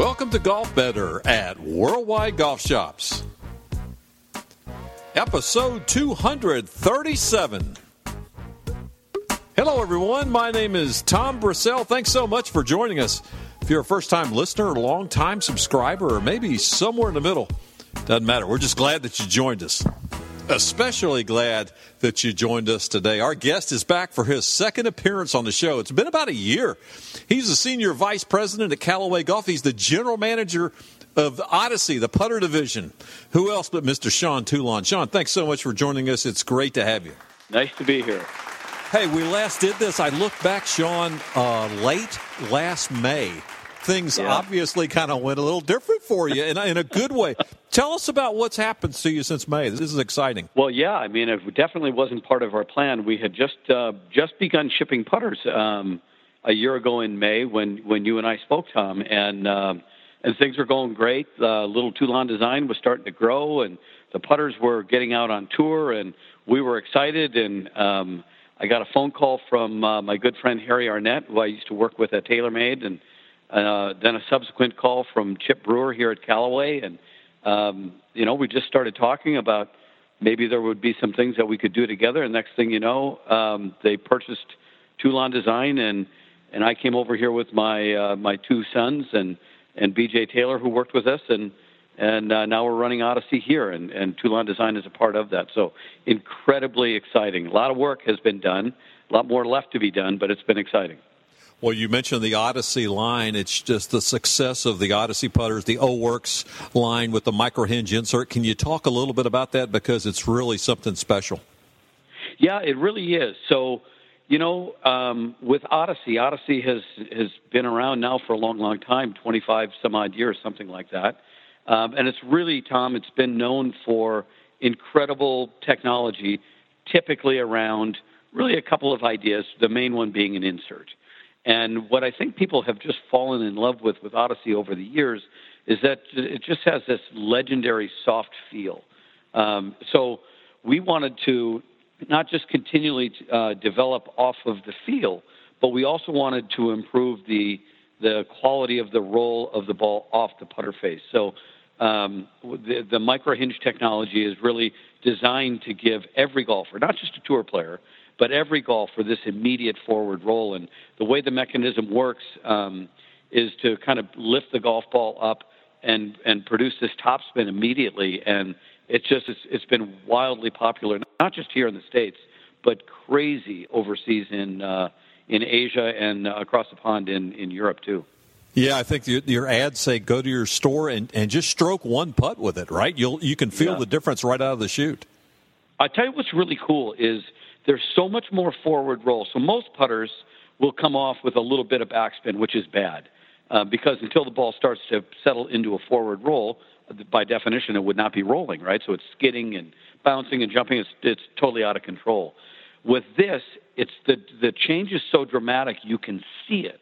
Welcome to Golf Better at Worldwide Golf Shops. Episode 237. Hello, everyone. My name is Tom Brissell. Thanks so much for joining us. If you're a first time listener, a long time subscriber, or maybe somewhere in the middle, doesn't matter. We're just glad that you joined us. Especially glad that you joined us today. Our guest is back for his second appearance on the show. It's been about a year. He's the senior vice president at Callaway Golf. He's the general manager of Odyssey, the putter division. Who else but Mr. Sean Toulon? Sean, thanks so much for joining us. It's great to have you. Nice to be here. Hey, we last did this. I looked back, Sean, uh, late last May. Things yeah. obviously kind of went a little different for you in, in a good way. Tell us about what's happened to you since May. This is exciting. Well, yeah, I mean, it definitely wasn't part of our plan. We had just uh, just begun shipping putters um, a year ago in May when when you and I spoke, Tom, and uh, and things were going great. Uh, little Toulon Design was starting to grow, and the putters were getting out on tour, and we were excited. And um, I got a phone call from uh, my good friend Harry Arnett, who I used to work with at TaylorMade, and uh, then a subsequent call from Chip Brewer here at Callaway, and um, you know, we just started talking about maybe there would be some things that we could do together. And next thing you know, um, they purchased Toulon Design, and and I came over here with my uh, my two sons and and BJ Taylor, who worked with us, and and uh, now we're running Odyssey here, and and Toulon Design is a part of that. So incredibly exciting. A lot of work has been done, a lot more left to be done, but it's been exciting. Well, you mentioned the Odyssey line. It's just the success of the Odyssey putters, the O Works line with the micro hinge insert. Can you talk a little bit about that because it's really something special? Yeah, it really is. So, you know, um, with Odyssey, Odyssey has has been around now for a long, long time, twenty five some odd years, something like that. Um, and it's really, Tom, it's been known for incredible technology, typically around really a couple of ideas. The main one being an insert. And what I think people have just fallen in love with with Odyssey over the years is that it just has this legendary soft feel. Um, so we wanted to not just continually uh, develop off of the feel, but we also wanted to improve the the quality of the roll of the ball off the putter face. So um, the, the micro hinge technology is really designed to give every golfer, not just a tour player, but every golfer this immediate forward roll. And the way the mechanism works um, is to kind of lift the golf ball up and and produce this topspin immediately. And it's just it's, it's been wildly popular, not just here in the states, but crazy overseas in uh, in Asia and uh, across the pond in in Europe too. Yeah, I think your ads say go to your store and, and just stroke one putt with it, right? You'll you can feel yeah. the difference right out of the chute. I tell you what's really cool is there's so much more forward roll. So most putters will come off with a little bit of backspin, which is bad, uh, because until the ball starts to settle into a forward roll, by definition, it would not be rolling, right? So it's skidding and bouncing and jumping. It's, it's totally out of control. With this, it's the the change is so dramatic you can see it.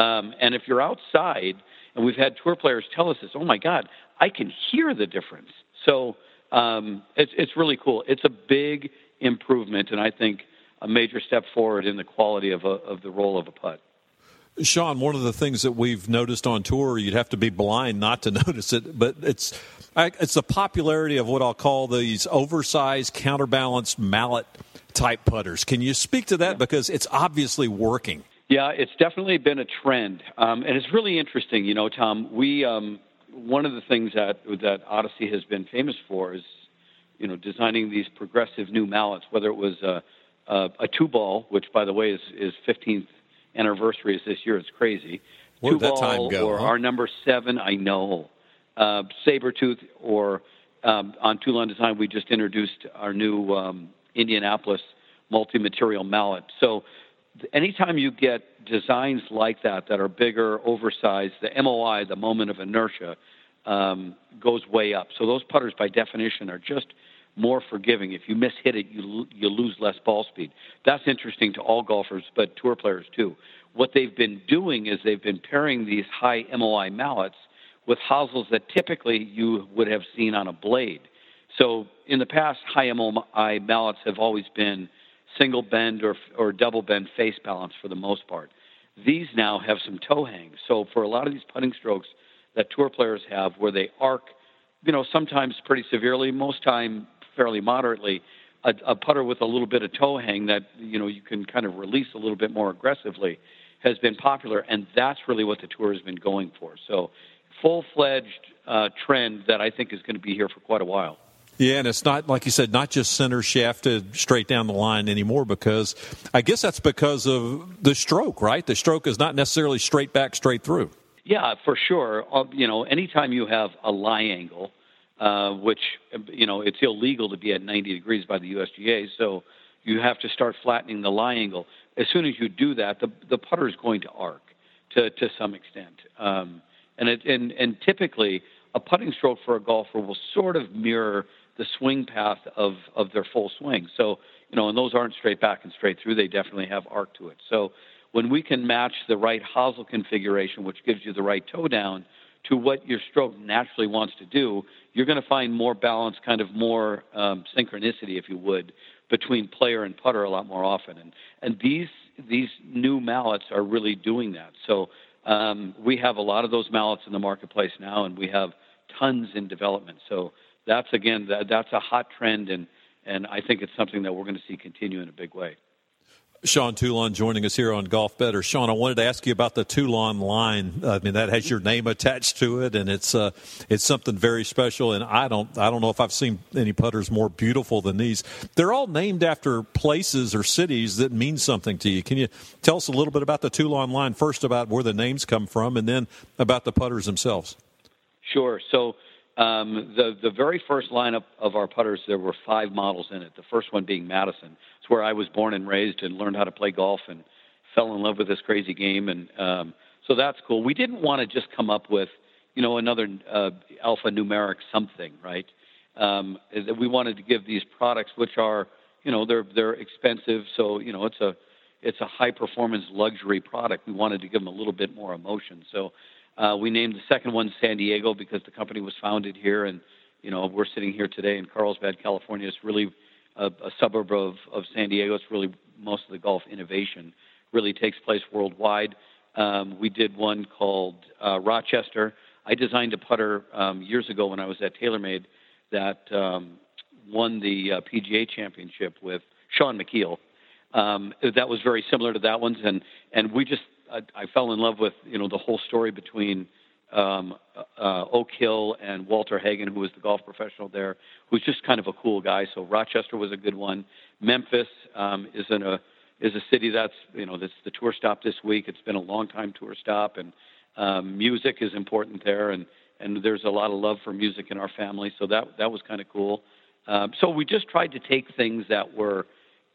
Um, and if you're outside, and we've had tour players tell us this, oh my God, I can hear the difference. So um, it's it's really cool. It's a big improvement, and I think a major step forward in the quality of, a, of the roll of a putt. Sean, one of the things that we've noticed on tour, you'd have to be blind not to notice it, but it's it's the popularity of what I'll call these oversized, counterbalanced mallet type putters. Can you speak to that yeah. because it's obviously working? Yeah, it's definitely been a trend, um, and it's really interesting. You know, Tom, we um, one of the things that that Odyssey has been famous for is you know, designing these progressive new mallets, whether it was a, a, a two ball, which by the way is is 15th anniversary is this year. It's crazy. Where'd two that ball time go, or huh? our number seven, I know. Uh, Sabertooth or um, on Toulon Design, we just introduced our new um, Indianapolis multi-material mallet. So anytime you get designs like that that are bigger, oversized, the MOI, the moment of inertia, um, goes way up. So those putters, by definition, are just more forgiving. If you miss hit it, you you lose less ball speed. That's interesting to all golfers, but tour players too. What they've been doing is they've been pairing these high MOI mallets with hosels that typically you would have seen on a blade. So in the past, high MOI mallets have always been single bend or or double bend face balance for the most part. These now have some toe hangs. So for a lot of these putting strokes, that tour players have, where they arc, you know, sometimes pretty severely, most time fairly moderately. A, a putter with a little bit of toe hang that you know you can kind of release a little bit more aggressively has been popular, and that's really what the tour has been going for. So, full fledged uh, trend that I think is going to be here for quite a while. Yeah, and it's not like you said, not just center shafted straight down the line anymore. Because I guess that's because of the stroke, right? The stroke is not necessarily straight back, straight through. Yeah, for sure. Uh, you know, anytime you have a lie angle, uh, which you know it's illegal to be at 90 degrees by the USGA, so you have to start flattening the lie angle. As soon as you do that, the the putter is going to arc to to some extent, um, and it and and typically a putting stroke for a golfer will sort of mirror the swing path of of their full swing. So you know, and those aren't straight back and straight through. They definitely have arc to it. So when we can match the right hosel configuration, which gives you the right toe down, to what your stroke naturally wants to do, you're going to find more balance, kind of more um, synchronicity, if you would, between player and putter a lot more often. And and these these new mallets are really doing that. So um, we have a lot of those mallets in the marketplace now, and we have tons in development. So that's again that, that's a hot trend, and and I think it's something that we're going to see continue in a big way. Sean Toulon joining us here on Golf Better. Sean, I wanted to ask you about the Toulon line. I mean, that has your name attached to it, and it's uh, it's something very special. And I don't I don't know if I've seen any putters more beautiful than these. They're all named after places or cities that mean something to you. Can you tell us a little bit about the Toulon line first, about where the names come from, and then about the putters themselves? Sure. So um, the the very first lineup of our putters, there were five models in it. The first one being Madison. It's where I was born and raised and learned how to play golf and fell in love with this crazy game. And um, so that's cool. We didn't want to just come up with, you know, another uh, alphanumeric something, right? Um, we wanted to give these products, which are, you know, they're they're expensive. So you know, it's a it's a high performance luxury product. We wanted to give them a little bit more emotion. So uh, we named the second one San Diego because the company was founded here, and you know we're sitting here today in Carlsbad, California. It's really a, a suburb of, of San Diego. It's really most of the golf innovation really takes place worldwide. Um, we did one called uh, Rochester. I designed a putter um, years ago when I was at TaylorMade that um, won the uh, PGA Championship with Shaun Micheel. Um, that was very similar to that one's, and and we just I, I fell in love with you know the whole story between um, uh, Oak Hill and Walter Hagen, who was the golf professional there, who's just kind of a cool guy. So Rochester was a good one. Memphis um, is in a is a city that's you know that's the tour stop this week. It's been a long time tour stop, and um, music is important there, and and there's a lot of love for music in our family. So that that was kind of cool. Um, so we just tried to take things that were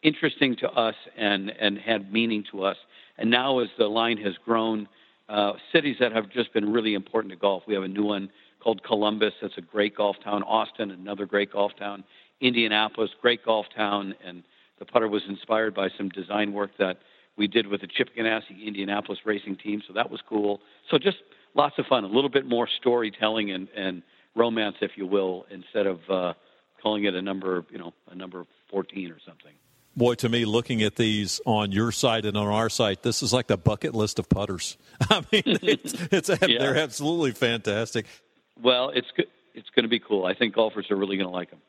interesting to us and and had meaning to us and now, as the line has grown, uh, cities that have just been really important to golf. We have a new one called Columbus. That's a great golf town. Austin, another great golf town. Indianapolis, great golf town. And the putter was inspired by some design work that we did with the Chip Ganassi Indianapolis racing team. So that was cool. So just lots of fun. A little bit more storytelling and, and romance, if you will, instead of uh, calling it a number, you know, a number 14 or something boy, to me, looking at these on your site and on our site, this is like the bucket list of putters. I mean, it's, it's yeah. they're absolutely fantastic. Well, it's. It's going to be cool. I think golfers are really going to like them.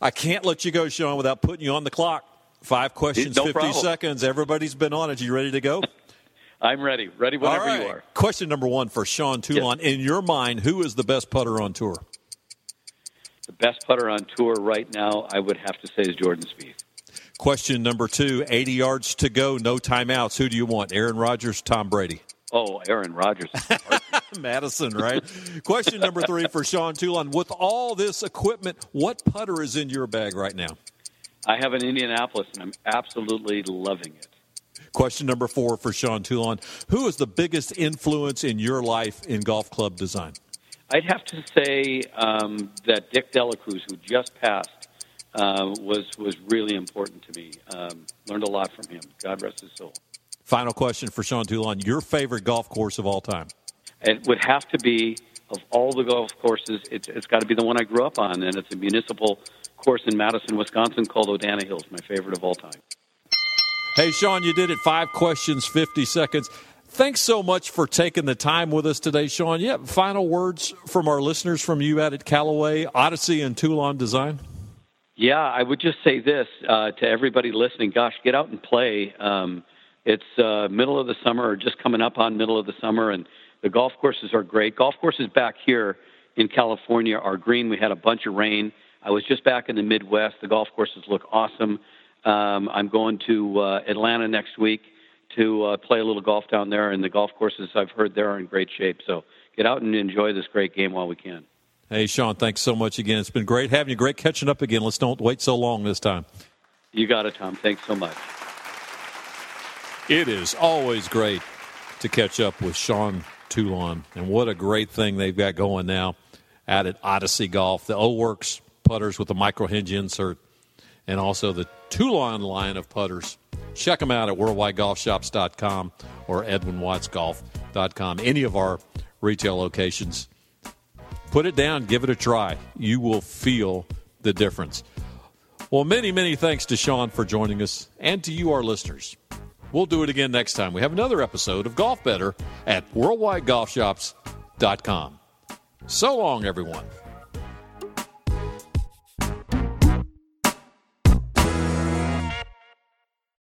I can't let you go, Sean, without putting you on the clock. Five questions, no 50 problem. seconds. Everybody's been on it. You ready to go? I'm ready. Ready whenever right. you are. Question number one for Sean Toulon. Yes. In your mind, who is the best putter on tour? The best putter on tour right now, I would have to say, is Jordan Spieth. Question number two 80 yards to go, no timeouts. Who do you want, Aaron Rodgers, Tom Brady? Oh, Aaron Rodgers. Madison, right? Question number three for Sean Toulon. With all this equipment, what putter is in your bag right now? I have an Indianapolis, and I'm absolutely loving it. Question number four for Sean Toulon. Who is the biggest influence in your life in golf club design? I'd have to say um, that Dick Delacruz, who just passed, uh, was was really important to me. Um, learned a lot from him. God rest his soul. Final question for Sean Toulon: Your favorite golf course of all time? It would have to be of all the golf courses. It's, it's got to be the one I grew up on, and it's a municipal course in Madison, Wisconsin, called Odana Hills. My favorite of all time. Hey, Sean, you did it. Five questions, fifty seconds. Thanks so much for taking the time with us today, Sean. Yeah, final words from our listeners from you out at Callaway, Odyssey, and Toulon Design? Yeah, I would just say this uh, to everybody listening gosh, get out and play. Um, it's uh, middle of the summer or just coming up on middle of the summer, and the golf courses are great. Golf courses back here in California are green. We had a bunch of rain. I was just back in the Midwest. The golf courses look awesome. Um, I'm going to uh, Atlanta next week to uh, play a little golf down there, and the golf courses I've heard there are in great shape. So get out and enjoy this great game while we can. Hey, Sean, thanks so much again. It's been great having you. Great catching up again. Let's don't wait so long this time. You got it, Tom. Thanks so much. It is always great to catch up with Sean Toulon, and what a great thing they've got going now out at Odyssey Golf. The O Works putters with the micro hinge insert, and also the Toulon line of putters Check them out at worldwidegolfshops.com or edwinwattsgolf.com. Any of our retail locations. Put it down, give it a try. You will feel the difference. Well, many, many thanks to Sean for joining us and to you, our listeners. We'll do it again next time. We have another episode of Golf Better at worldwidegolfshops.com. So long, everyone.